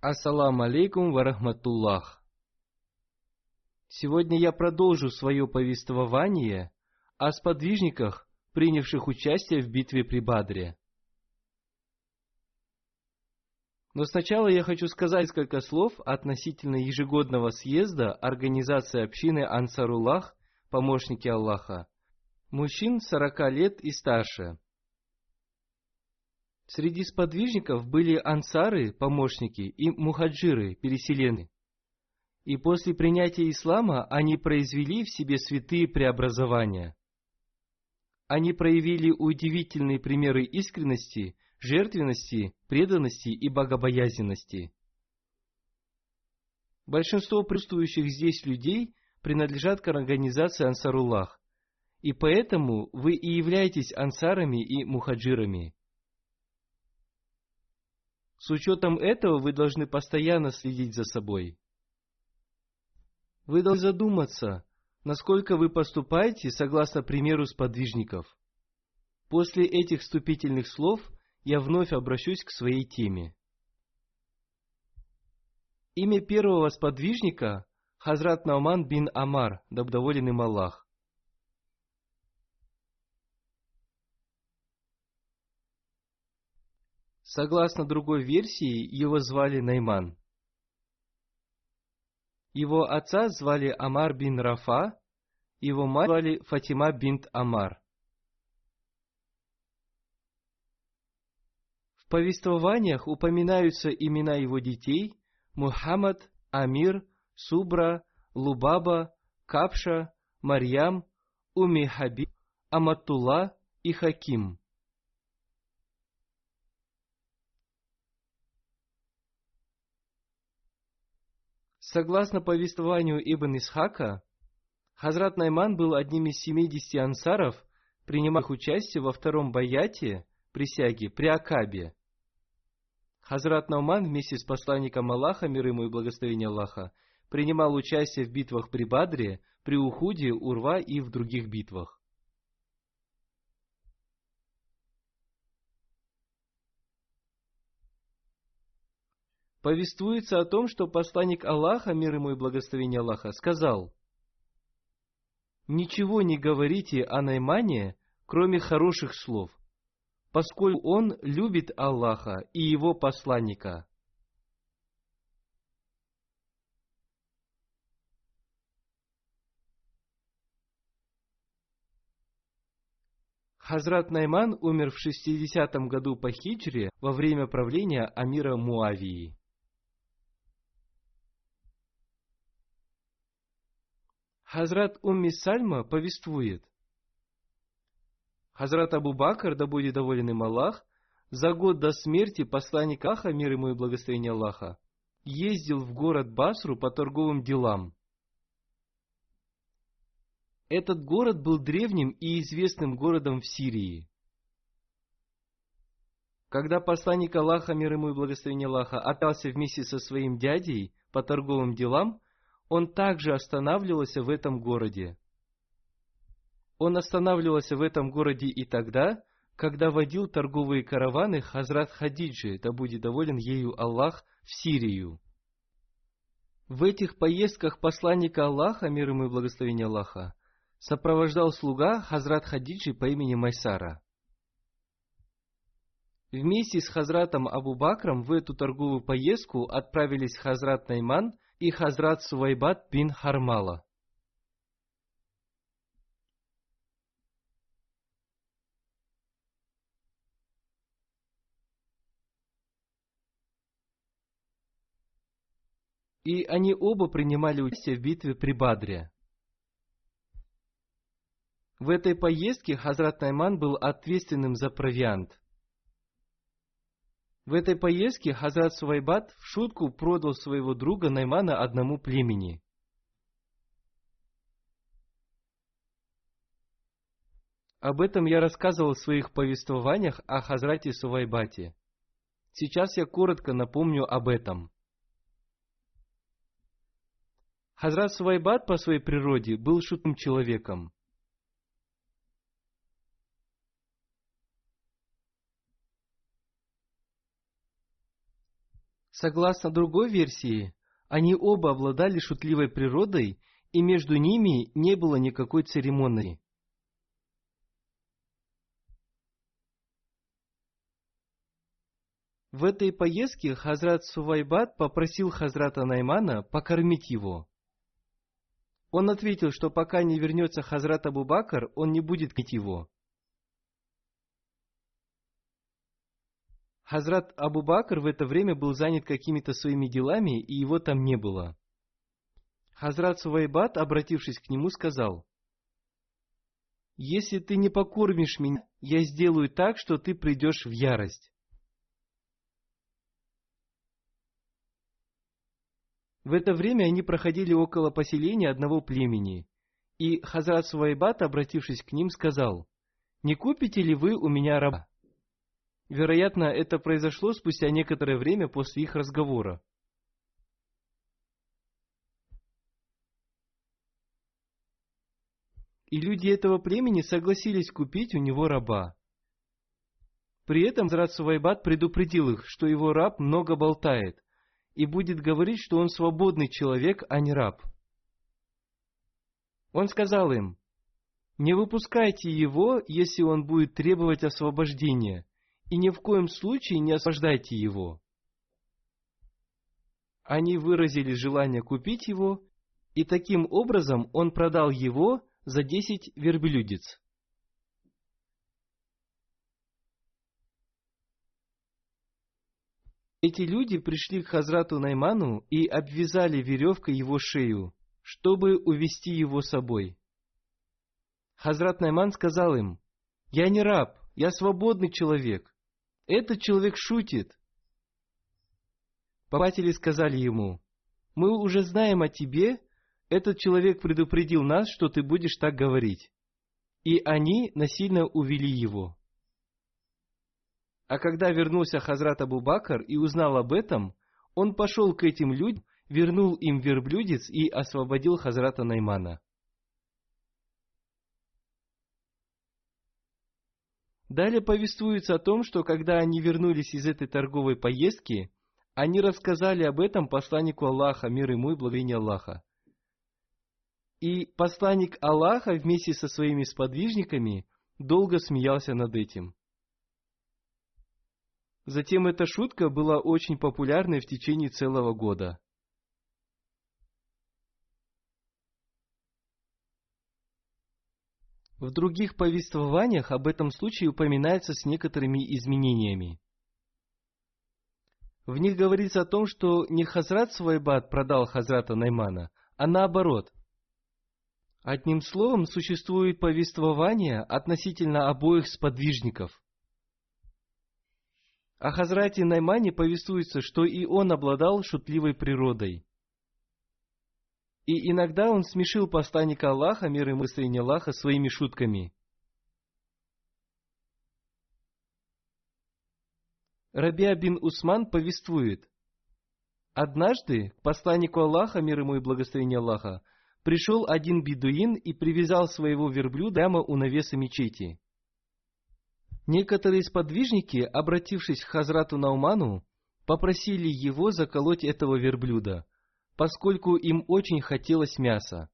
Ассаламу алейкум ва рахматуллах. Сегодня я продолжу свое повествование о сподвижниках, принявших участие в битве при Бадре. Но сначала я хочу сказать несколько слов относительно ежегодного съезда Организации общины Ансаруллах, помощники Аллаха, мужчин 40 лет и старше. Среди сподвижников были ансары, помощники, и мухаджиры, переселенцы. И после принятия ислама они произвели в себе святые преобразования. Они проявили удивительные примеры искренности, жертвенности, преданности и богобоязненности. Большинство присутствующих здесь людей принадлежат к организации Ансаруллах, и поэтому вы и являетесь ансарами и мухаджирами. С учетом этого вы должны постоянно следить за собой. Вы должны задуматься, насколько вы поступаете согласно примеру сподвижников. После этих вступительных слов я вновь обращусь к своей теме. Имя первого сподвижника – Хазрат Науман бин Амар, да доволен им Аллах. Согласно другой версии, его звали Найман. Его отца звали Амар бин Рафа, его мать звали Фатима бинт Амар. В повествованиях упоминаются имена его детей Мухаммад, Амир, Субра, Лубаба, Капша, Марьям, Уми Хабиб, Аматулла и Хаким. Согласно повествованию Ибн Исхака, Хазрат Найман был одним из 70 ансаров, принимавших участие во втором баяте присяги при Акабе. Хазрат Науман вместе с посланником Аллаха, мир ему и благословение Аллаха, принимал участие в битвах при Бадре, при Ухуде, Урва и в других битвах. Повествуется о том, что посланник Аллаха, мир ему и благословение Аллаха, сказал, «Ничего не говорите о Наймане, кроме хороших слов, поскольку он любит Аллаха и его посланника». Хазрат Найман умер в 60 году по хиджре во время правления Амира Муавии. Хазрат Умми Сальма повествует. Хазрат Абу Бакр, да будет доволен им Аллах, за год до смерти посланник Аха, мир ему и благословение Аллаха, ездил в город Басру по торговым делам. Этот город был древним и известным городом в Сирии. Когда посланник Аллаха, мир ему и благословение Аллаха, отдался вместе со своим дядей по торговым делам, он также останавливался в этом городе. Он останавливался в этом городе и тогда, когда водил торговые караваны Хазрат Хадиджи, да будет доволен ею Аллах, в Сирию. В этих поездках посланника Аллаха, мир ему и благословение Аллаха, сопровождал слуга Хазрат Хадиджи по имени Майсара. Вместе с Хазратом Абу Бакром в эту торговую поездку отправились Хазрат Найман и Хазрат Сувайбат бин Хармала. И они оба принимали участие в битве при Бадре. В этой поездке Хазрат Найман был ответственным за провиант. В этой поездке Хазрат Сувайбат в шутку продал своего друга Наймана одному племени. Об этом я рассказывал в своих повествованиях о Хазрате Сувайбате. Сейчас я коротко напомню об этом. Хазрат Сувайбат по своей природе был шутным человеком. Согласно другой версии, они оба обладали шутливой природой, и между ними не было никакой церемонии. В этой поездке Хазрат Сувайбат попросил Хазрата Наймана покормить его. Он ответил, что пока не вернется Хазрат Абу Бакр, он не будет пить его. Хазрат Абу Бакр в это время был занят какими-то своими делами, и его там не было. Хазрат Сувайбат, обратившись к нему, сказал, «Если ты не покормишь меня, я сделаю так, что ты придешь в ярость». В это время они проходили около поселения одного племени, и Хазрат Сувайбат, обратившись к ним, сказал, «Не купите ли вы у меня раба?» Вероятно, это произошло спустя некоторое время после их разговора. И люди этого племени согласились купить у него раба. При этом Зрат предупредил их, что его раб много болтает, и будет говорить, что он свободный человек, а не раб. Он сказал им, «Не выпускайте его, если он будет требовать освобождения, и ни в коем случае не освобождайте его». Они выразили желание купить его, и таким образом он продал его за десять верблюдец. Эти люди пришли к Хазрату Найману и обвязали веревкой его шею, чтобы увести его с собой. Хазрат Найман сказал им, «Я не раб, я свободный человек. Этот человек шутит». Попатели сказали ему, «Мы уже знаем о тебе, этот человек предупредил нас, что ты будешь так говорить». И они насильно увели его. А когда вернулся Хазрат Абу Бакр и узнал об этом, он пошел к этим людям, вернул им верблюдец и освободил Хазрата Наймана. Далее повествуется о том, что когда они вернулись из этой торговой поездки, они рассказали об этом посланнику Аллаха, мир ему и благовение Аллаха. И посланник Аллаха вместе со своими сподвижниками долго смеялся над этим. Затем эта шутка была очень популярной в течение целого года. В других повествованиях об этом случае упоминается с некоторыми изменениями. В них говорится о том, что не Хазрат Свайбат продал Хазрата Наймана, а наоборот. Одним словом, существует повествование относительно обоих сподвижников – о Хазрате Наймане повествуется, что и он обладал шутливой природой. И иногда он смешил посланника Аллаха, мир и мысление Аллаха, своими шутками. Рабиа бин Усман повествует. Однажды к посланнику Аллаха, мир ему и благословение Аллаха, пришел один бедуин и привязал своего верблюда прямо у навеса мечети. Некоторые сподвижники, обратившись к Хазрату Науману, попросили его заколоть этого верблюда, поскольку им очень хотелось мяса.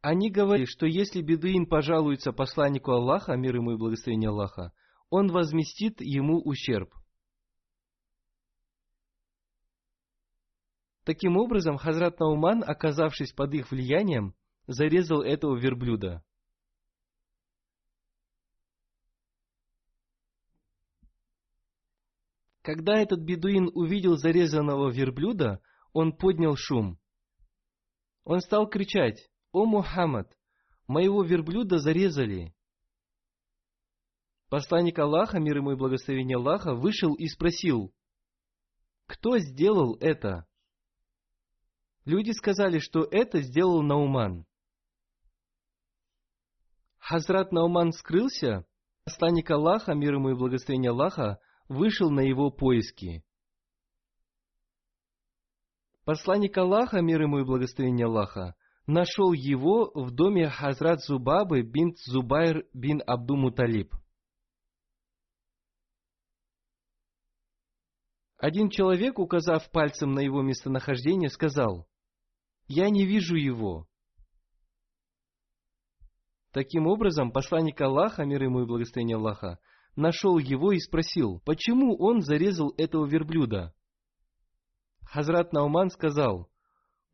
Они говорили, что если бедуин пожалуется посланнику Аллаха, мир ему и благословение Аллаха, он возместит ему ущерб. Таким образом, Хазрат Науман, оказавшись под их влиянием, зарезал этого верблюда. Когда этот бедуин увидел зарезанного верблюда, он поднял шум. Он стал кричать, «О Мухаммад, моего верблюда зарезали!» Посланник Аллаха, мир ему и благословение Аллаха, вышел и спросил, «Кто сделал это?» Люди сказали, что это сделал Науман. Хазрат Науман скрылся, посланник Аллаха, мир ему и благословение Аллаха, вышел на его поиски. Посланник Аллаха, мир ему и благословение Аллаха, нашел его в доме Хазрат Зубабы бин Зубайр бин Абду Муталиб. Один человек, указав пальцем на его местонахождение, сказал, «Я не вижу его». Таким образом, посланник Аллаха, мир ему и благословение Аллаха, нашел его и спросил, почему он зарезал этого верблюда. Хазрат Науман сказал,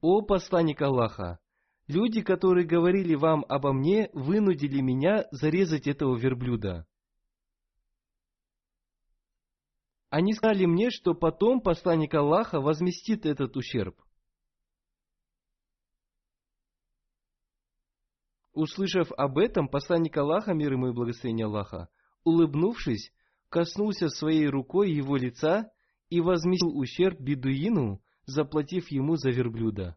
«О посланник Аллаха, Люди, которые говорили вам обо мне, вынудили меня зарезать этого верблюда. Они сказали мне, что потом посланник Аллаха возместит этот ущерб. Услышав об этом, посланник Аллаха, мир ему и благословение Аллаха, улыбнувшись, коснулся своей рукой его лица и возместил ущерб бедуину, заплатив ему за верблюда.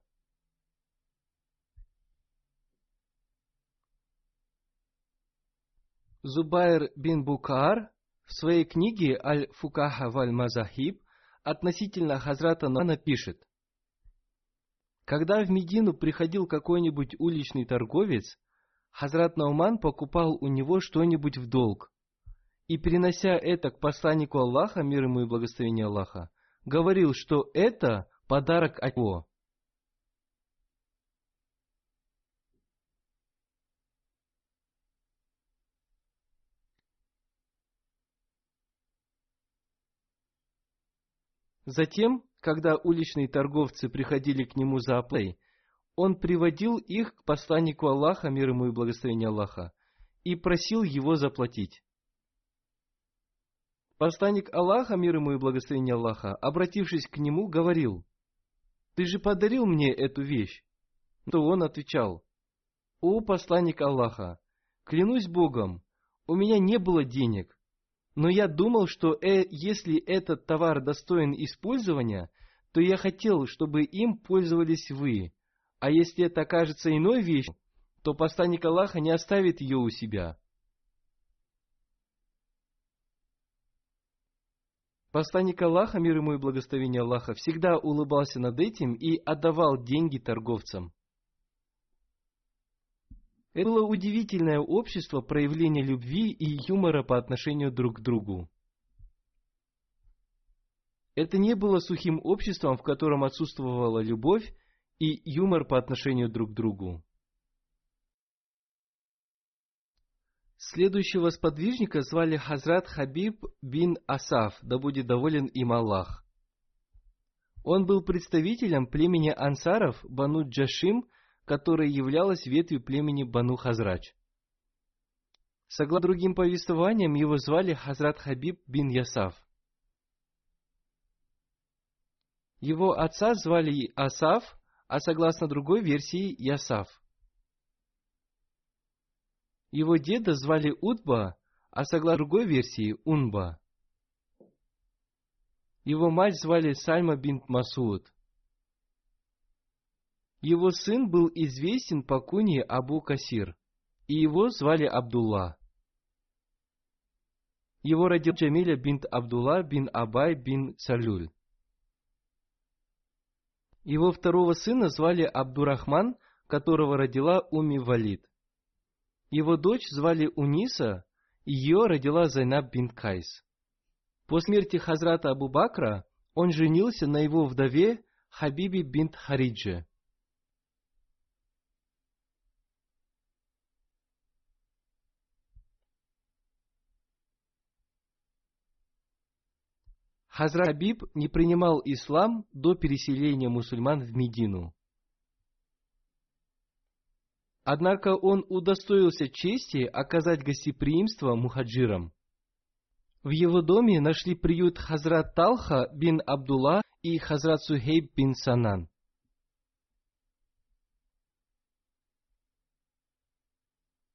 Зубайр бин Букар в своей книге «Аль-Фукаха валь-Мазахиб» относительно Хазрата Нана пишет, когда в Медину приходил какой-нибудь уличный торговец, Хазрат Науман покупал у него что-нибудь в долг. И, принося это к посланнику Аллаха, мир ему и благословение Аллаха, говорил, что это подарок от него. Затем, когда уличные торговцы приходили к нему за оплатой, он приводил их к посланнику Аллаха, мир ему и благословение Аллаха, и просил его заплатить. Посланник Аллаха, мир ему и благословение Аллаха, обратившись к нему, говорил, «Ты же подарил мне эту вещь». То он отвечал, «О посланник Аллаха, клянусь Богом, у меня не было денег, но я думал, что э, если этот товар достоин использования, то я хотел, чтобы им пользовались вы. А если это окажется иной вещью, то посланник Аллаха не оставит ее у себя. Посланник Аллаха, мир ему и благословение Аллаха, всегда улыбался над этим и отдавал деньги торговцам. Это было удивительное общество проявления любви и юмора по отношению друг к другу. Это не было сухим обществом, в котором отсутствовала любовь и юмор по отношению друг к другу. Следующего сподвижника звали Хазрат Хабиб бин Асаф, да будет доволен им Аллах. Он был представителем племени ансаров Бану Джашим которая являлась ветвью племени Бану Хазрач. Согласно другим повествованиям, его звали Хазрат Хабиб бин Ясав. Его отца звали Асав, а согласно другой версии Ясав. Его деда звали Удба, а согласно другой версии Унба. Его мать звали Сальма бин Масуд. Его сын был известен по куне Абу Касир, и его звали Абдулла. Его родил Джамиля бинт Абдулла бин Абай бин Салюль. Его второго сына звали Абдурахман, которого родила Уми Валид. Его дочь звали Униса, ее родила Зайнаб бин Кайс. По смерти Хазрата Абу Бакра он женился на его вдове Хабиби бинт Харидже. Хазрат Хабиб не принимал ислам до переселения мусульман в Медину. Однако он удостоился чести оказать гостеприимство мухаджирам. В его доме нашли приют Хазрат Талха бин Абдулла и Хазрат Сухейб бин Санан.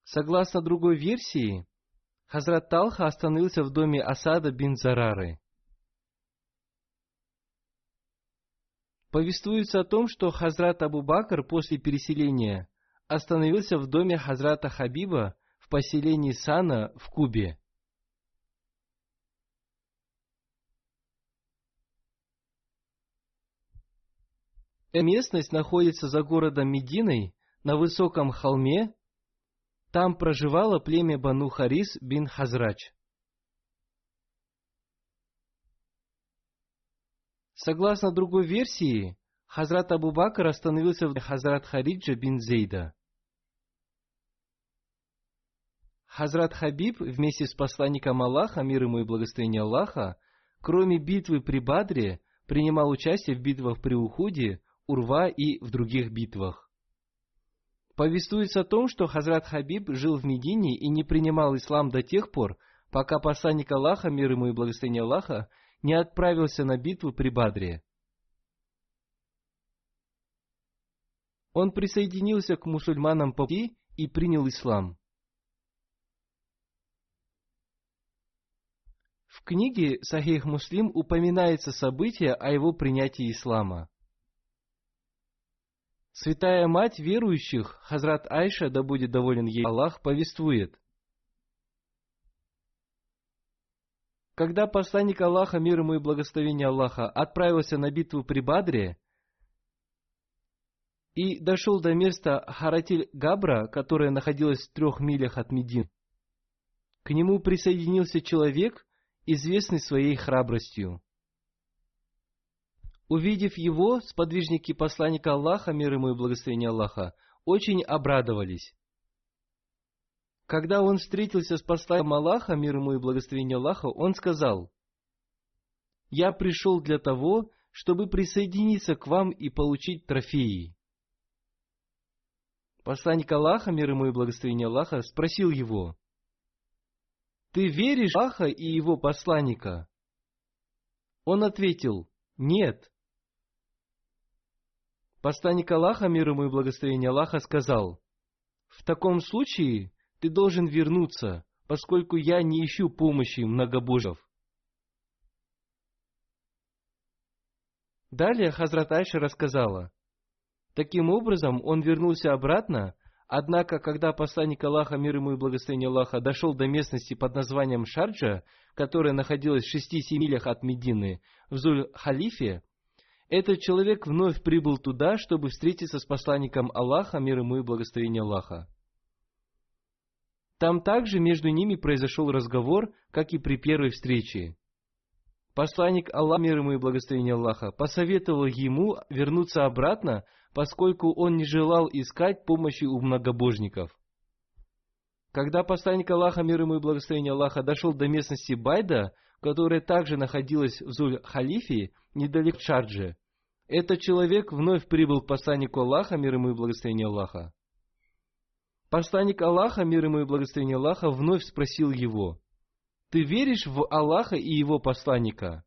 Согласно другой версии, Хазрат Талха остановился в доме Асада бин Зарары. Повествуется о том, что Хазрат Абу Бакр после переселения остановился в доме Хазрата Хабиба в поселении Сана в Кубе. Эта местность находится за городом Мединой на высоком холме. Там проживало племя Бану Харис бин Хазрач. Согласно другой версии, Хазрат Абу Бакр остановился в Хазрат Хариджа бин Зейда. Хазрат Хабиб вместе с посланником Аллаха, мир ему и благословение Аллаха, кроме битвы при Бадре, принимал участие в битвах при Ухуде, Урва и в других битвах. Повествуется о том, что Хазрат Хабиб жил в Медине и не принимал ислам до тех пор, пока посланник Аллаха, мир ему и благословение Аллаха, не отправился на битву при Бадре. Он присоединился к мусульманам по пути и принял ислам. В книге Сахих Муслим упоминается событие о его принятии ислама. Святая Мать верующих, Хазрат Айша, да будет доволен ей Аллах, повествует. Когда посланник Аллаха, мир ему и благословение Аллаха, отправился на битву при Бадре и дошел до места Харатиль-Габра, которое находилось в трех милях от Медин, к нему присоединился человек, известный своей храбростью. Увидев его, сподвижники посланника Аллаха, мир ему и благословение Аллаха, очень обрадовались. Когда он встретился с посланием Аллаха, мир ему и благословение Аллаха, он сказал, «Я пришел для того, чтобы присоединиться к вам и получить трофеи». Посланник Аллаха, мир ему и благословение Аллаха, спросил его, «Ты веришь в Аллаха и его посланника?» Он ответил, «Нет». Посланник Аллаха, мир ему и благословение Аллаха, сказал, «В таком случае ты должен вернуться, поскольку я не ищу помощи многобожьев. Далее Хазрат Айша рассказала. Таким образом, он вернулся обратно, однако, когда посланник Аллаха, мир ему и благословение Аллаха, дошел до местности под названием Шарджа, которая находилась в шести-семи милях от Медины, в Зуль-Халифе, этот человек вновь прибыл туда, чтобы встретиться с посланником Аллаха, мир ему и благословение Аллаха. Там также между ними произошел разговор, как и при первой встрече. Посланник Аллаха, мир ему и благословение Аллаха, посоветовал ему вернуться обратно, поскольку он не желал искать помощи у многобожников. Когда посланник Аллаха, мир ему и благословение Аллаха, дошел до местности Байда, которая также находилась в Зуль-Халифе, недалеко от Шарджи, этот человек вновь прибыл к посланнику Аллаха, мир ему и благословение Аллаха. Посланник Аллаха, мир ему и благословение Аллаха, вновь спросил его, «Ты веришь в Аллаха и его посланника?»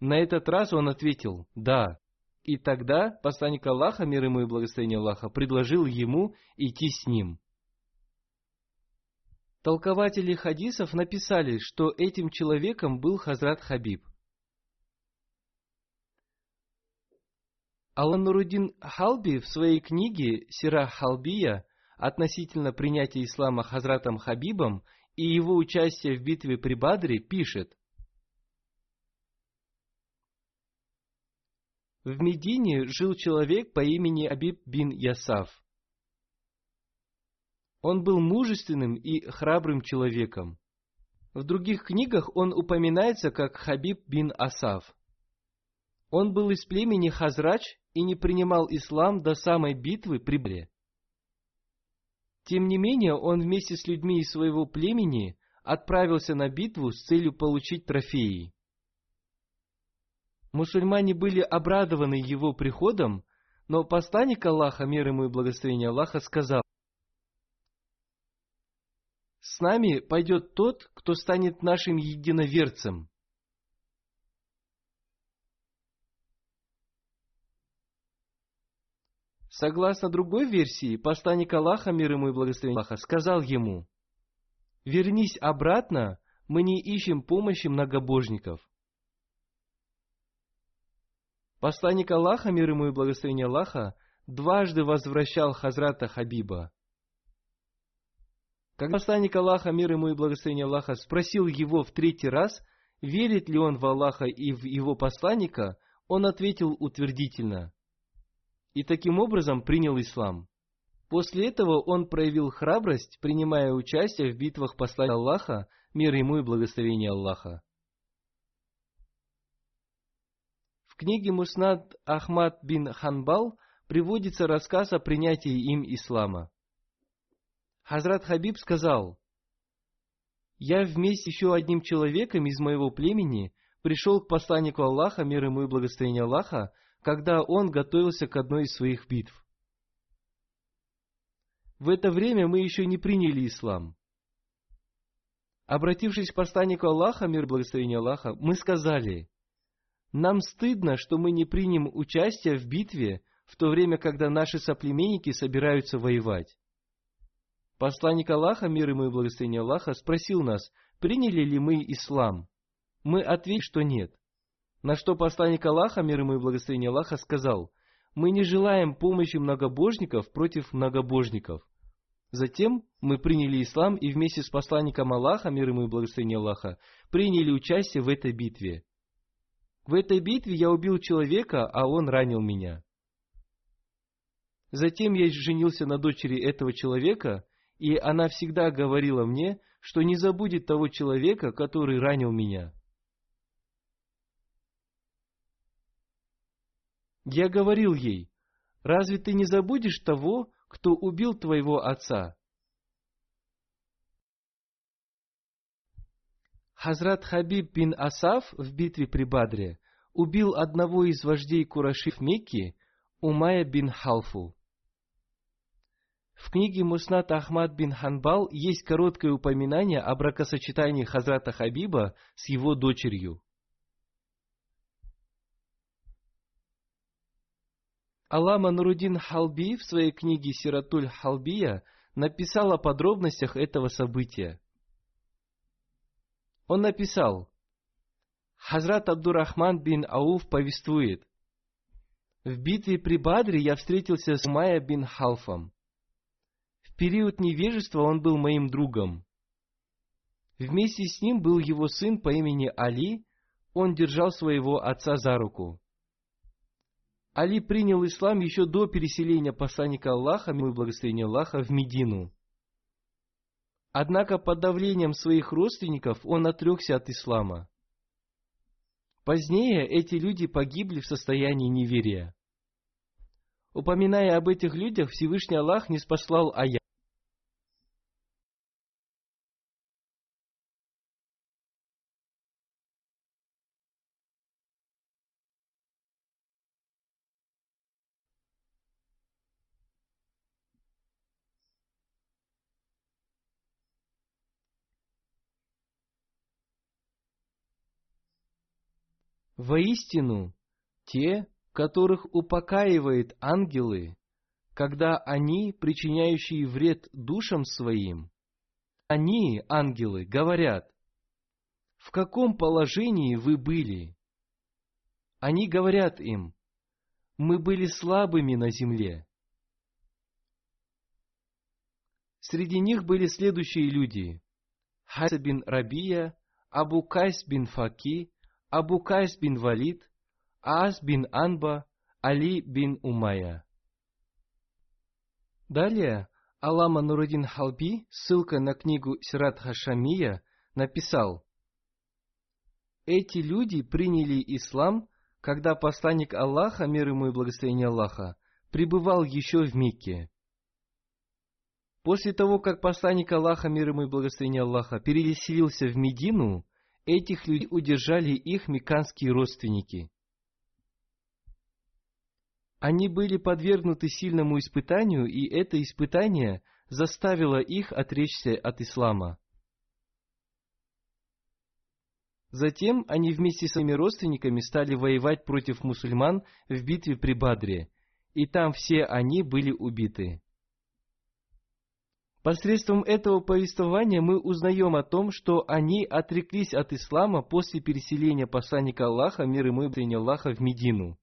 На этот раз он ответил, «Да». И тогда посланник Аллаха, мир ему и благословение Аллаха, предложил ему идти с ним. Толкователи хадисов написали, что этим человеком был Хазрат Хабиб. Аллан Нурудин Халби в своей книге «Сира Халбия» относительно принятия ислама Хазратом Хабибом и его участие в битве при Бадре, пишет, В Медине жил человек по имени Абиб бин Ясав. Он был мужественным и храбрым человеком. В других книгах он упоминается как Хабиб бин Асав. Он был из племени Хазрач и не принимал ислам до самой битвы при Бре. Тем не менее, он вместе с людьми из своего племени отправился на битву с целью получить трофеи. Мусульмане были обрадованы его приходом, но посланник Аллаха, мир ему и благословение Аллаха, сказал, «С нами пойдет тот, кто станет нашим единоверцем». Согласно другой версии, посланник Аллаха, мир ему и благословение Аллаха, сказал ему, «Вернись обратно, мы не ищем помощи многобожников». Посланник Аллаха, мир ему и благословение Аллаха, дважды возвращал Хазрата Хабиба. Когда посланник Аллаха, мир ему и благословение Аллаха, спросил его в третий раз, верит ли он в Аллаха и в его посланника, он ответил утвердительно. И таким образом принял ислам. После этого он проявил храбрость, принимая участие в битвах посланника Аллаха, мир ему и благословение Аллаха. Книге Муснад Ахмад бин Ханбал приводится рассказ о принятии им ислама. Хазрат Хабиб сказал, «Я вместе с еще одним человеком из моего племени пришел к посланнику Аллаха, мир ему и благословение Аллаха, когда он готовился к одной из своих битв. В это время мы еще не приняли ислам. Обратившись к посланнику Аллаха, мир и благословение Аллаха, мы сказали, нам стыдно, что мы не примем участие в битве в то время, когда наши соплеменники собираются воевать. Посланник Аллаха, мир ему и благословение Аллаха, спросил нас, приняли ли мы ислам. Мы ответили, что нет. На что посланник Аллаха, мир ему и благословение Аллаха, сказал, мы не желаем помощи многобожников против многобожников. Затем мы приняли ислам и вместе с посланником Аллаха, мир ему и благословение Аллаха, приняли участие в этой битве. В этой битве я убил человека, а он ранил меня. Затем я женился на дочери этого человека, и она всегда говорила мне, что не забудет того человека, который ранил меня. Я говорил ей, разве ты не забудешь того, кто убил твоего отца? Хазрат Хабиб бин Асаф в битве при Бадре убил одного из вождей Кураши Мекки, Умая бин Халфу. В книге Муснат Ахмад бин Ханбал есть короткое упоминание о бракосочетании Хазрата Хабиба с его дочерью. Алама Нурудин Халби в своей книге Сиратуль Халбия написал о подробностях этого события. Он написал, Хазрат Абдурахман бин Ауф повествует, в битве при Бадре я встретился с Майя бин Халфом. В период невежества он был моим другом. Вместе с ним был его сын по имени Али, он держал своего отца за руку. Али принял ислам еще до переселения посланника Аллаха, милый благословение Аллаха, в Медину. Однако под давлением своих родственников он отрекся от ислама. Позднее эти люди погибли в состоянии неверия. Упоминая об этих людях, Всевышний Аллах не спаслал аят. Воистину, те, которых упокаивает ангелы, когда они, причиняющие вред душам своим, они, ангелы, говорят, в каком положении вы были? Они говорят им, мы были слабыми на земле. Среди них были следующие люди. Хайса бин Рабия, Абу Кайс бин Факи, Абу Кайс бин Валид, Аас бин Анба, Али бин Умая. Далее Алама Нурудин Халби, ссылка на книгу Сират Хашамия, написал, «Эти люди приняли ислам, когда посланник Аллаха, мир ему и благословение Аллаха, пребывал еще в Мекке. После того, как посланник Аллаха, мир ему и благословение Аллаха, переселился в Медину, этих людей удержали их меканские родственники. Они были подвергнуты сильному испытанию, и это испытание заставило их отречься от ислама. Затем они вместе с своими родственниками стали воевать против мусульман в битве при Бадре, и там все они были убиты. Посредством этого повествования мы узнаем о том, что они отреклись от ислама после переселения посланника Аллаха, мир ему и Аллаха, в Медину.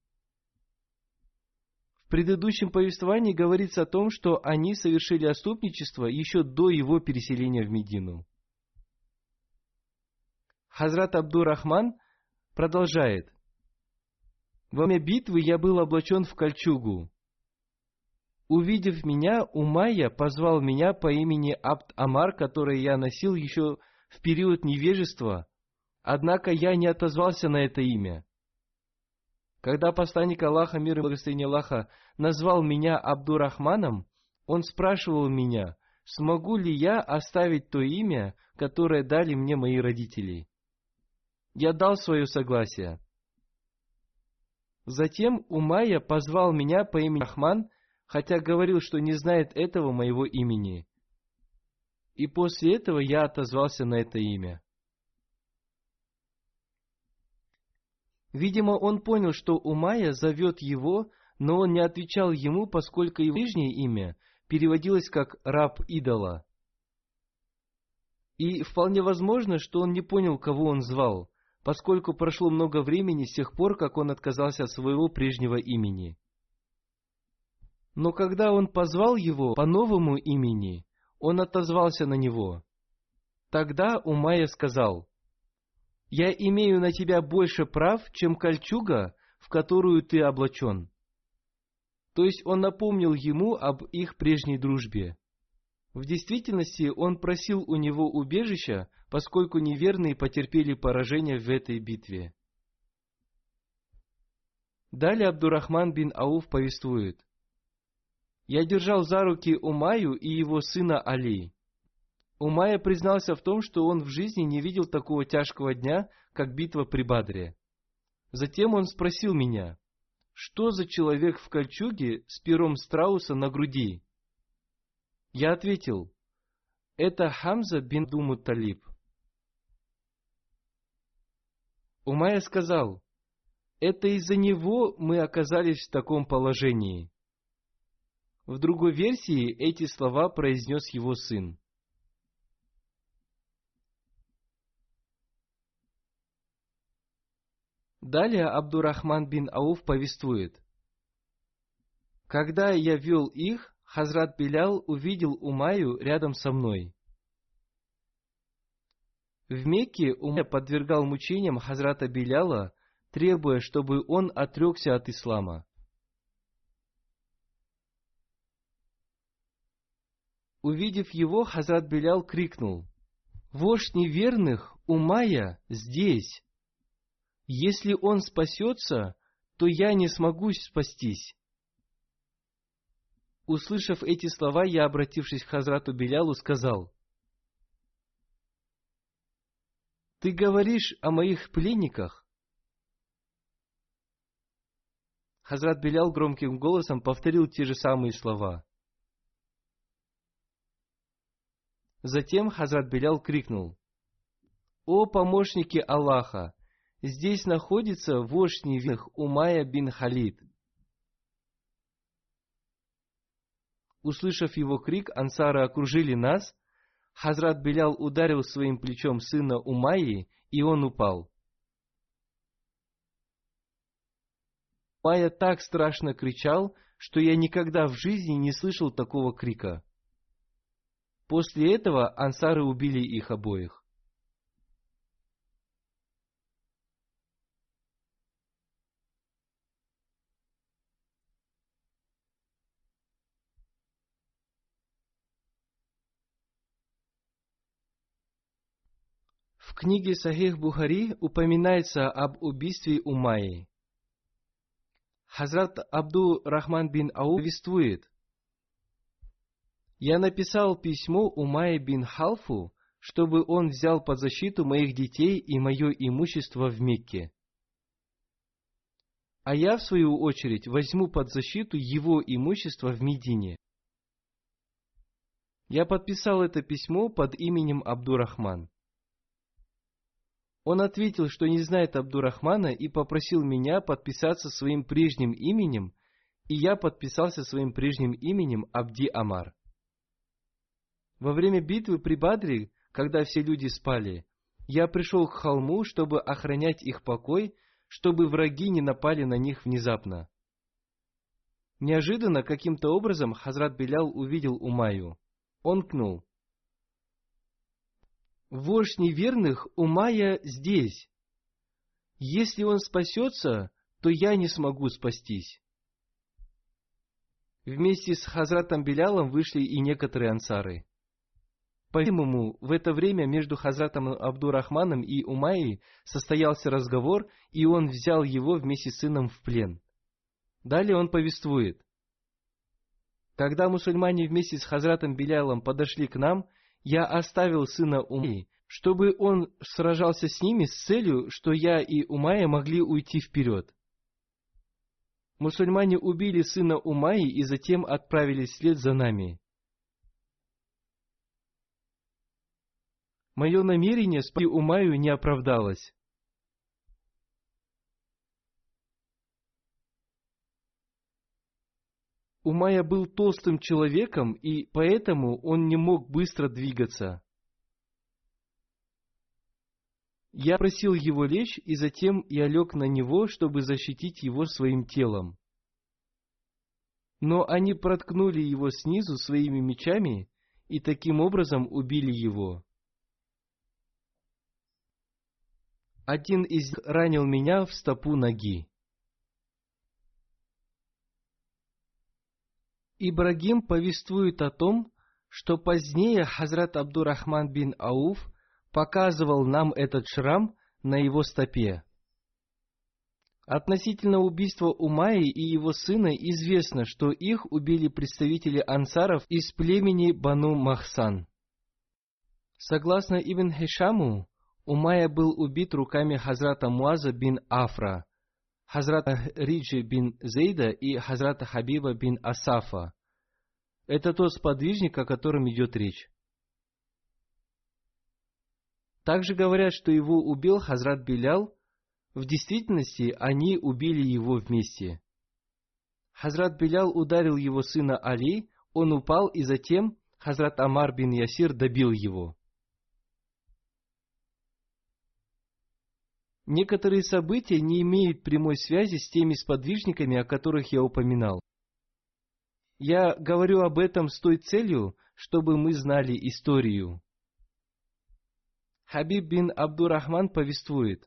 В предыдущем повествовании говорится о том, что они совершили отступничество еще до его переселения в Медину. Хазрат Абдурахман продолжает. Во время битвы я был облачен в кольчугу. Увидев меня, Умайя позвал меня по имени Абд Амар, которое я носил еще в период невежества, однако я не отозвался на это имя. Когда посланник Аллаха, мир и благословение Аллаха, назвал меня Абдурахманом, он спрашивал меня, смогу ли я оставить то имя, которое дали мне мои родители. Я дал свое согласие. Затем Умайя позвал меня по имени Рахман, хотя говорил, что не знает этого моего имени. И после этого я отозвался на это имя. Видимо, он понял, что Умая зовет его, но он не отвечал ему, поскольку его ближнее имя переводилось как «раб идола». И вполне возможно, что он не понял, кого он звал, поскольку прошло много времени с тех пор, как он отказался от своего прежнего имени. Но когда он позвал его по новому имени, он отозвался на него. Тогда Умая сказал, я имею на тебя больше прав, чем кольчуга, в которую ты облачен. То есть он напомнил ему об их прежней дружбе. В действительности он просил у него убежища, поскольку неверные потерпели поражение в этой битве. Далее Абдурахман бин Ауф повествует. «Я держал за руки Умаю и его сына Али. Умая признался в том, что он в жизни не видел такого тяжкого дня, как битва при Бадре. Затем он спросил меня, что за человек в кольчуге с пером страуса на груди? Я ответил, это Хамза бин Думу Талиб. Умая сказал, это из-за него мы оказались в таком положении. В другой версии эти слова произнес его сын. Далее Абдурахман бин Ауф повествует. Когда я вел их, Хазрат Белял увидел Умаю рядом со мной. В Мекке Умая подвергал мучениям Хазрата Беляла, требуя, чтобы он отрекся от ислама. Увидев его, Хазрат Белял крикнул, «Вождь неверных, Умая, здесь!» Если он спасется, то я не смогу спастись. Услышав эти слова, я, обратившись к Хазрату Белялу, сказал, «Ты говоришь о моих пленниках?» Хазрат Белял громким голосом повторил те же самые слова. Затем Хазрат Белял крикнул, «О помощники Аллаха! Здесь находится вождь невинных Умая бин Халид. Услышав его крик, ансары окружили нас. Хазрат Белял ударил своим плечом сына Умайи, и он упал. Умайя так страшно кричал, что я никогда в жизни не слышал такого крика. После этого ансары убили их обоих. В книге Сахих Бухари упоминается об убийстве Умайи. Хазрат Абду Рахман бин Ау повествует, «Я написал письмо Умайи бин Халфу, чтобы он взял под защиту моих детей и мое имущество в Мекке. А я, в свою очередь, возьму под защиту его имущество в Медине. Я подписал это письмо под именем Абдурахман. Он ответил, что не знает Абдурахмана и попросил меня подписаться своим прежним именем, и я подписался своим прежним именем Абди Амар. Во время битвы при Бадре, когда все люди спали, я пришел к холму, чтобы охранять их покой, чтобы враги не напали на них внезапно. Неожиданно, каким-то образом, Хазрат Белял увидел Умаю. Он кнул. Вождь неверных Умая здесь. Если он спасется, то я не смогу спастись. Вместе с Хазратом Белялом вышли и некоторые ансары. По-видимому, в это время между Хазратом Абдурахманом и Умайей состоялся разговор, и он взял его вместе с сыном в плен. Далее он повествует. Когда мусульмане вместе с Хазратом Белялом подошли к нам, я оставил сына Умайи, чтобы он сражался с ними с целью, что я и Умайя могли уйти вперед. Мусульмане убили сына Умайи и затем отправились вслед за нами. Мое намерение спасти Умаю не оправдалось. Умая был толстым человеком, и поэтому он не мог быстро двигаться. Я просил его лечь, и затем я лег на него, чтобы защитить его своим телом. Но они проткнули его снизу своими мечами и таким образом убили его. Один из них ранил меня в стопу ноги. Ибрагим повествует о том, что позднее Хазрат Абдурахман бин Ауф показывал нам этот шрам на его стопе. Относительно убийства Умаи и его сына известно, что их убили представители ансаров из племени Бану Махсан. Согласно Ибн Хишаму, Умайя был убит руками Хазрата Муаза бин Афра, Хазрата Риджи бин Зейда и Хазрата Хабиба бин Асафа. Это тот сподвижник, о котором идет речь. Также говорят, что его убил Хазрат Белял. В действительности они убили его вместе. Хазрат Белял ударил его сына Али, он упал, и затем Хазрат Амар бин Ясир добил его. Некоторые события не имеют прямой связи с теми сподвижниками, о которых я упоминал. Я говорю об этом с той целью, чтобы мы знали историю. Хабиб бин Абдурахман повествует.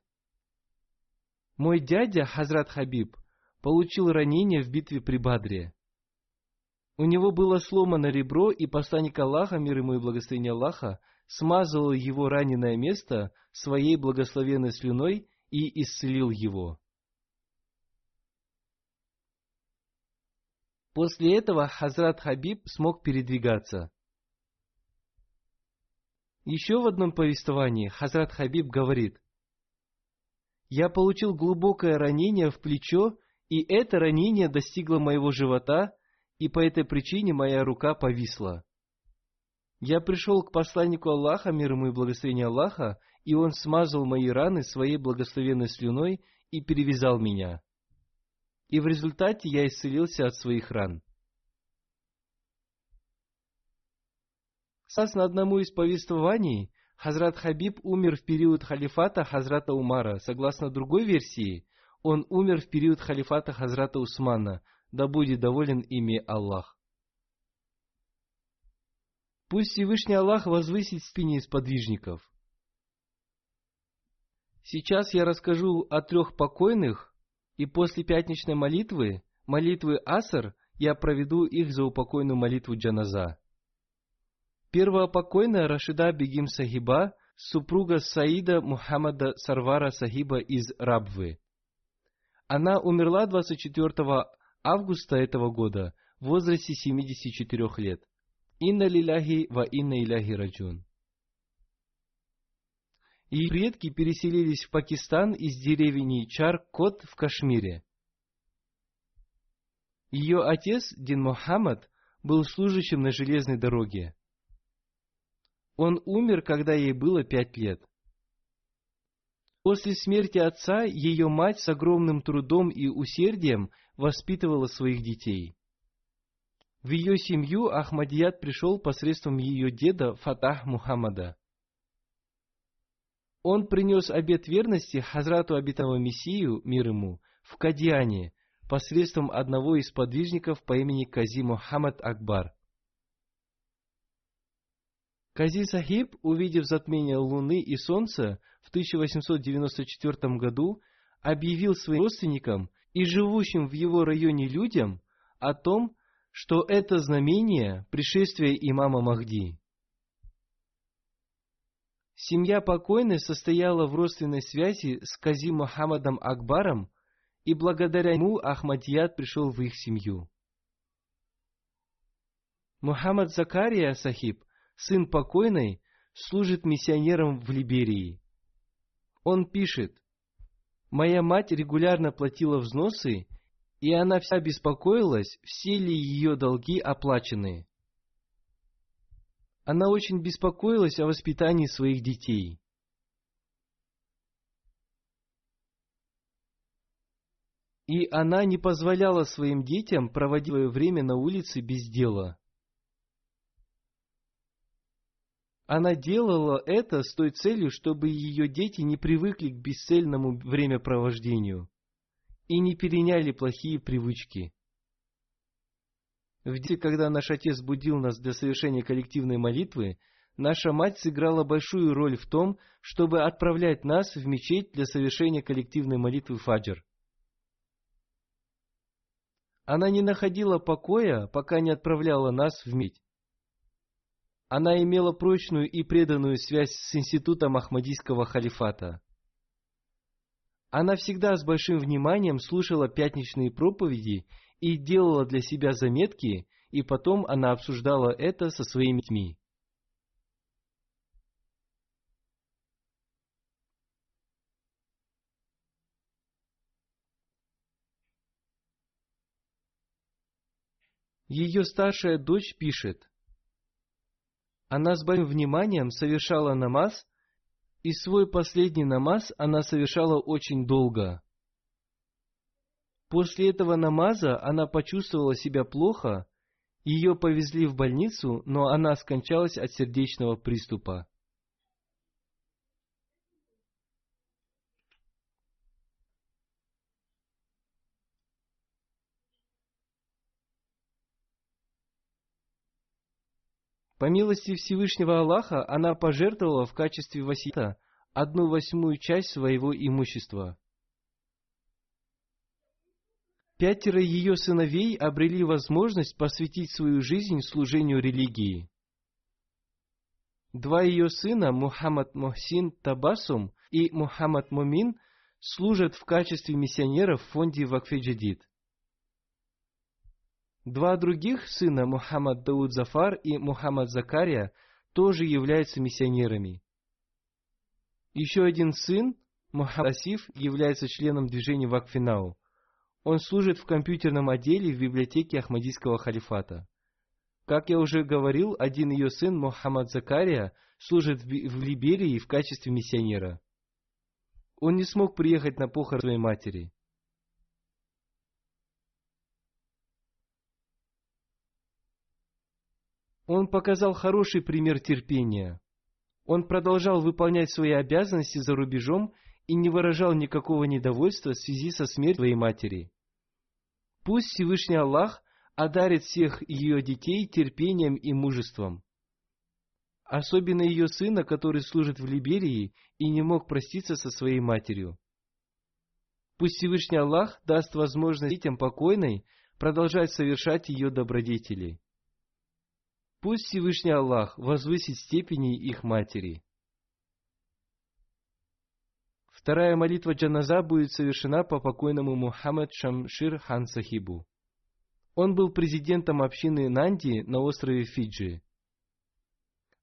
Мой дядя, Хазрат Хабиб, получил ранение в битве при Бадре. У него было сломано ребро, и посланник Аллаха, мир ему и благословение Аллаха, смазал его раненое место своей благословенной слюной и исцелил его. После этого Хазрат Хабиб смог передвигаться. Еще в одном повествовании Хазрат Хабиб говорит, «Я получил глубокое ранение в плечо, и это ранение достигло моего живота, и по этой причине моя рука повисла. Я пришел к посланнику Аллаха, мир ему и благословение Аллаха, и он смазал мои раны своей благословенной слюной и перевязал меня. И в результате я исцелился от своих ран. Согласно одному из повествований, Хазрат Хабиб умер в период халифата Хазрата Умара. Согласно другой версии, он умер в период халифата Хазрата Усмана, да будет доволен ими Аллах. Пусть Всевышний Аллах возвысит спине сподвижников. Сейчас я расскажу о трех покойных, и после пятничной молитвы, молитвы Аср, я проведу их за упокойную молитву Джаназа. Первая покойная Рашида Бегим Сахиба, супруга Саида Мухаммада Сарвара Сахиба из Рабвы. Она умерла 24 августа этого года в возрасте 74 лет. Инна лиляхи ва инна иляхи раджун. Ее предки переселились в Пакистан из деревни Чар-Кот в Кашмире. Ее отец, Дин Мухаммад, был служащим на железной дороге. Он умер, когда ей было пять лет. После смерти отца ее мать с огромным трудом и усердием воспитывала своих детей. В ее семью Ахмадият пришел посредством ее деда Фатах Мухаммада. Он принес обет верности Хазрату обетного Мессию, мир ему, в Кадиане, посредством одного из подвижников по имени Кази Мухаммад Акбар. Кази Сахиб, увидев затмение Луны и Солнца в 1894 году, объявил своим родственникам и живущим в его районе людям о том, что это знамение пришествия имама Махди. Семья покойной состояла в родственной связи с Кази Мухаммадом Акбаром, и благодаря ему Ахмадият пришел в их семью. Мухаммад Закария Сахиб, сын покойной, служит миссионером в Либерии. Он пишет, «Моя мать регулярно платила взносы и она вся беспокоилась, все ли ее долги оплачены. Она очень беспокоилась о воспитании своих детей. И она не позволяла своим детям проводить свое время на улице без дела. Она делала это с той целью, чтобы ее дети не привыкли к бесцельному времяпровождению и не переняли плохие привычки. В день, когда наш отец будил нас для совершения коллективной молитвы, наша мать сыграла большую роль в том, чтобы отправлять нас в мечеть для совершения коллективной молитвы фаджр. Она не находила покоя, пока не отправляла нас в медь. Она имела прочную и преданную связь с институтом Ахмадийского халифата. Она всегда с большим вниманием слушала пятничные проповеди и делала для себя заметки, и потом она обсуждала это со своими детьми. Ее старшая дочь пишет, она с большим вниманием совершала намаз и свой последний намаз она совершала очень долго. После этого намаза она почувствовала себя плохо, ее повезли в больницу, но она скончалась от сердечного приступа. По милости Всевышнего Аллаха она пожертвовала в качестве васита одну восьмую часть своего имущества. Пятеро ее сыновей обрели возможность посвятить свою жизнь служению религии. Два ее сына, Мухаммад Мухсин Табасум и Мухаммад Мумин, служат в качестве миссионеров в фонде Вакфеджадид. Два других сына, Мухаммад Дауд Зафар и Мухаммад Закария, тоже являются миссионерами. Еще один сын, Мухаммад Асиф, является членом движения Вакфинау. Он служит в компьютерном отделе в библиотеке Ахмадийского халифата. Как я уже говорил, один ее сын, Мухаммад Закария, служит в Либерии в качестве миссионера. Он не смог приехать на похороны своей матери. Он показал хороший пример терпения. Он продолжал выполнять свои обязанности за рубежом и не выражал никакого недовольства в связи со смертью своей матери. Пусть Всевышний Аллах одарит всех ее детей терпением и мужеством. особенно ее сына, который служит в Либерии и не мог проститься со своей матерью. Пусть Всевышний Аллах даст возможность детям покойной продолжать совершать ее добродетели. Пусть Всевышний Аллах возвысит степени их матери. Вторая молитва Джаназа будет совершена по покойному Мухаммад Шамшир Хан Сахибу. Он был президентом общины Нанди на острове Фиджи.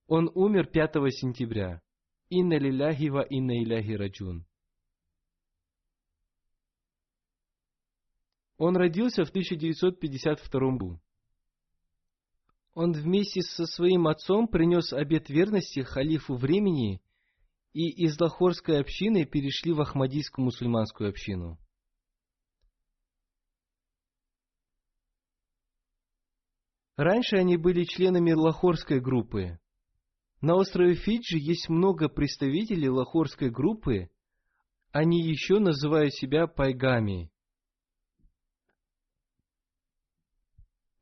Он умер 5 сентября. Инна лиляхи ва инна иляхи раджун. Он родился в 1952 году. Он вместе со своим отцом принес обет верности халифу времени и из лахорской общины перешли в Ахмадийскую мусульманскую общину. Раньше они были членами лахорской группы. На острове Фиджи есть много представителей лахорской группы. Они еще называют себя пайгами.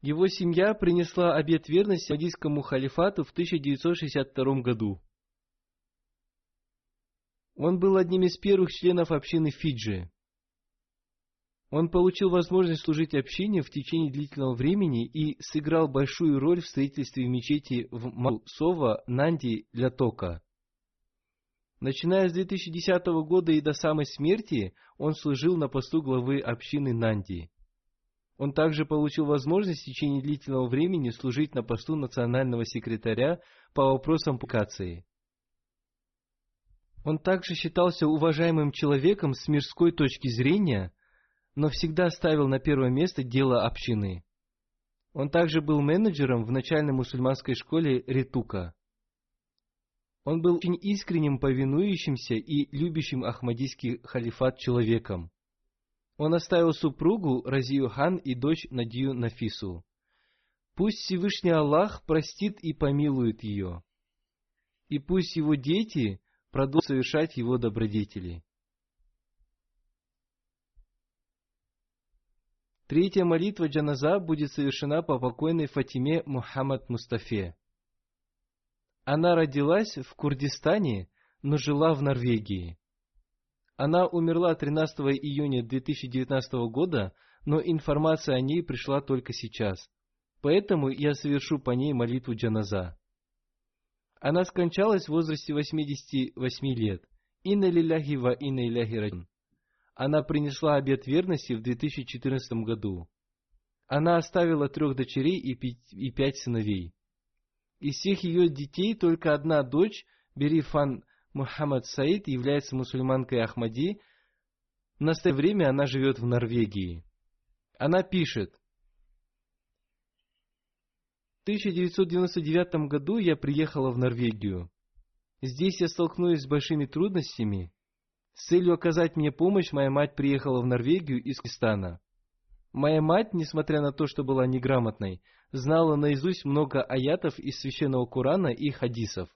Его семья принесла обет верности Мадийскому халифату в 1962 году. Он был одним из первых членов общины Фиджи. Он получил возможность служить общине в течение длительного времени и сыграл большую роль в строительстве мечети в Малсова, Нанди, для Тока. Начиная с 2010 года и до самой смерти, он служил на посту главы общины Нанди. Он также получил возможность в течение длительного времени служить на посту национального секретаря по вопросам публикации. Он также считался уважаемым человеком с мирской точки зрения – но всегда ставил на первое место дело общины. Он также был менеджером в начальной мусульманской школе Ритука. Он был очень искренним, повинующимся и любящим Ахмадийский халифат человеком. Он оставил супругу Разию Хан и дочь Надию Нафису. Пусть Всевышний Аллах простит и помилует ее. И пусть его дети продолжат совершать его добродетели. Третья молитва джаназа будет совершена по покойной Фатиме Мухаммад Мустафе. Она родилась в Курдистане, но жила в Норвегии. Она умерла 13 июня 2019 года, но информация о ней пришла только сейчас. Поэтому я совершу по ней молитву джаназа. Она скончалась в возрасте 88 лет. Инна лиляхи ва инна иляхи раджун она принесла обет верности в 2014 году. Она оставила трех дочерей и, пять, и пять сыновей. Из всех ее детей только одна дочь, Берифан Мухаммад Саид, является мусульманкой Ахмади. В настоящее время она живет в Норвегии. Она пишет, в 1999 году я приехала в Норвегию. Здесь я столкнулась с большими трудностями, с целью оказать мне помощь, моя мать приехала в Норвегию из Кистана. Моя мать, несмотря на то, что была неграмотной, знала наизусть много аятов из священного Корана и хадисов.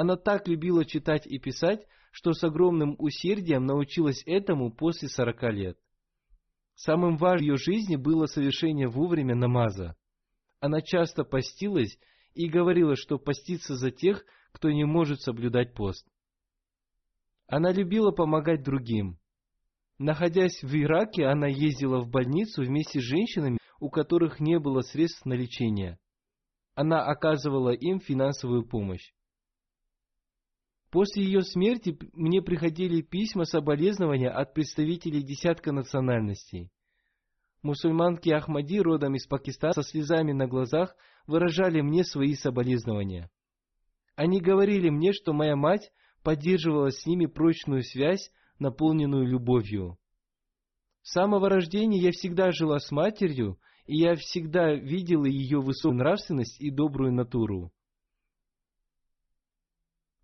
Она так любила читать и писать, что с огромным усердием научилась этому после сорока лет. Самым важным в ее жизни было совершение вовремя намаза. Она часто постилась и говорила, что постится за тех, кто не может соблюдать пост. Она любила помогать другим. Находясь в Ираке, она ездила в больницу вместе с женщинами, у которых не было средств на лечение. Она оказывала им финансовую помощь. После ее смерти мне приходили письма соболезнования от представителей десятка национальностей. Мусульманки Ахмади, родом из Пакистана, со слезами на глазах выражали мне свои соболезнования. Они говорили мне, что моя мать поддерживала с ними прочную связь, наполненную любовью. С самого рождения я всегда жила с матерью, и я всегда видела ее высокую нравственность и добрую натуру.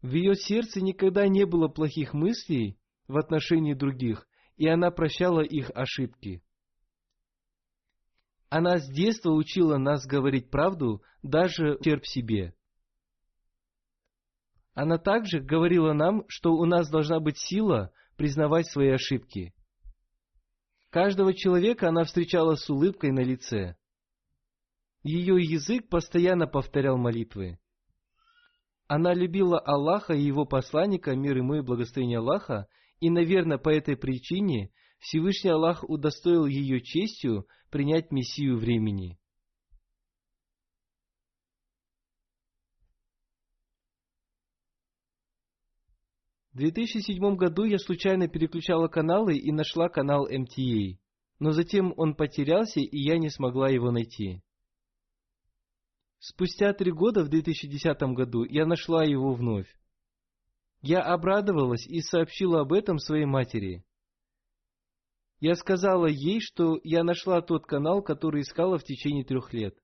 В ее сердце никогда не было плохих мыслей в отношении других, и она прощала их ошибки. Она с детства учила нас говорить правду, даже терп себе. Она также говорила нам, что у нас должна быть сила признавать свои ошибки. Каждого человека она встречала с улыбкой на лице. Ее язык постоянно повторял молитвы. Она любила Аллаха и его посланника, мир ему и благословение Аллаха, и, наверное, по этой причине Всевышний Аллах удостоил ее честью принять Мессию времени. В 2007 году я случайно переключала каналы и нашла канал MTA, но затем он потерялся, и я не смогла его найти. Спустя три года, в 2010 году, я нашла его вновь. Я обрадовалась и сообщила об этом своей матери. Я сказала ей, что я нашла тот канал, который искала в течение трех лет.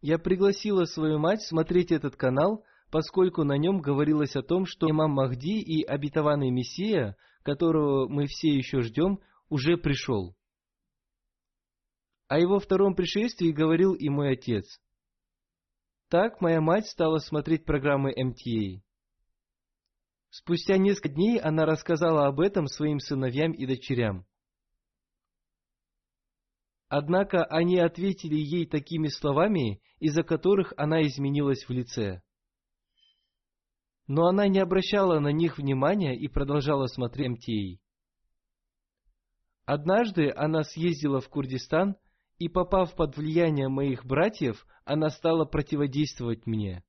Я пригласила свою мать смотреть этот канал, поскольку на нем говорилось о том, что имам Махди и обетованный Мессия, которого мы все еще ждем, уже пришел. О его втором пришествии говорил и мой отец. Так моя мать стала смотреть программы МТА. Спустя несколько дней она рассказала об этом своим сыновьям и дочерям. Однако они ответили ей такими словами, из-за которых она изменилась в лице но она не обращала на них внимания и продолжала смотреть МТА. Однажды она съездила в Курдистан, и, попав под влияние моих братьев, она стала противодействовать мне.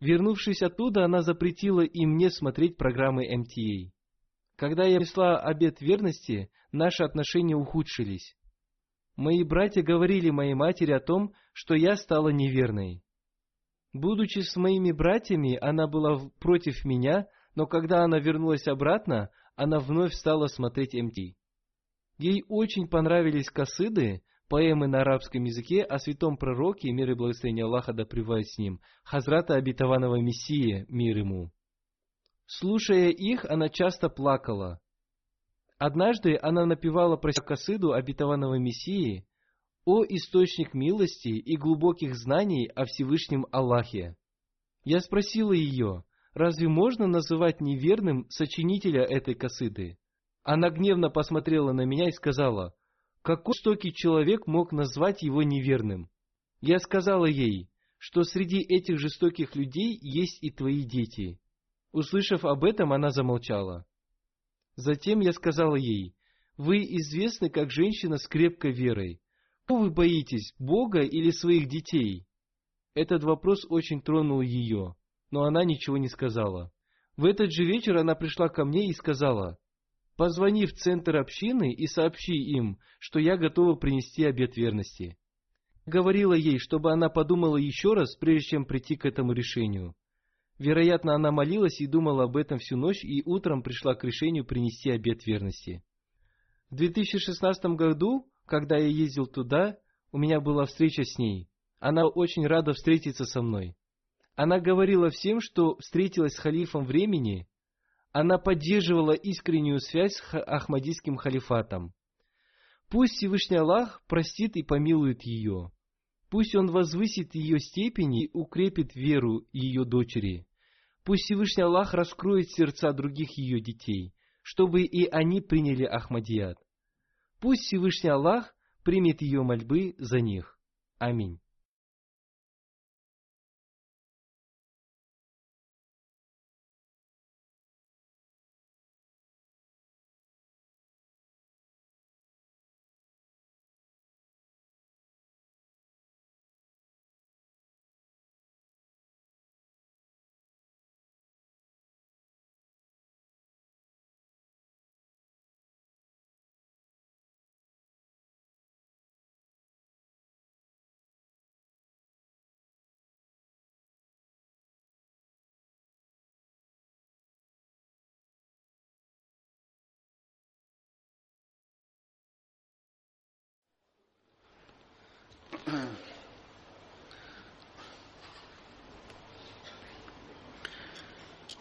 Вернувшись оттуда, она запретила и мне смотреть программы МТА. Когда я несла обет верности, наши отношения ухудшились. Мои братья говорили моей матери о том, что я стала неверной. Будучи с моими братьями, она была против меня, но когда она вернулась обратно, она вновь стала смотреть МТ. Ей очень понравились касыды, поэмы на арабском языке о святом пророке, мир и благословение Аллаха да с ним, Хазрата обетованного Мессии, мир ему. Слушая их, она часто плакала. Однажды она напевала про касыду обетованного Мессии, о источник милости и глубоких знаний о Всевышнем Аллахе. Я спросила ее, разве можно называть неверным сочинителя этой касыды? Она гневно посмотрела на меня и сказала, какой жестокий человек мог назвать его неверным? Я сказала ей, что среди этих жестоких людей есть и твои дети. Услышав об этом, она замолчала. Затем я сказала ей, вы известны как женщина с крепкой верой. Кого вы боитесь, Бога или своих детей? Этот вопрос очень тронул ее, но она ничего не сказала. В этот же вечер она пришла ко мне и сказала, «Позвони в центр общины и сообщи им, что я готова принести обет верности». Говорила ей, чтобы она подумала еще раз, прежде чем прийти к этому решению. Вероятно, она молилась и думала об этом всю ночь, и утром пришла к решению принести обет верности. В 2016 году когда я ездил туда, у меня была встреча с ней. Она очень рада встретиться со мной. Она говорила всем, что встретилась с халифом времени. Она поддерживала искреннюю связь с Ахмадийским халифатом. Пусть Всевышний Аллах простит и помилует ее. Пусть Он возвысит ее степени и укрепит веру ее дочери. Пусть Всевышний Аллах раскроет сердца других ее детей, чтобы и они приняли Ахмадият. Пусть Всевышний Аллах примет ее мольбы за них. Аминь.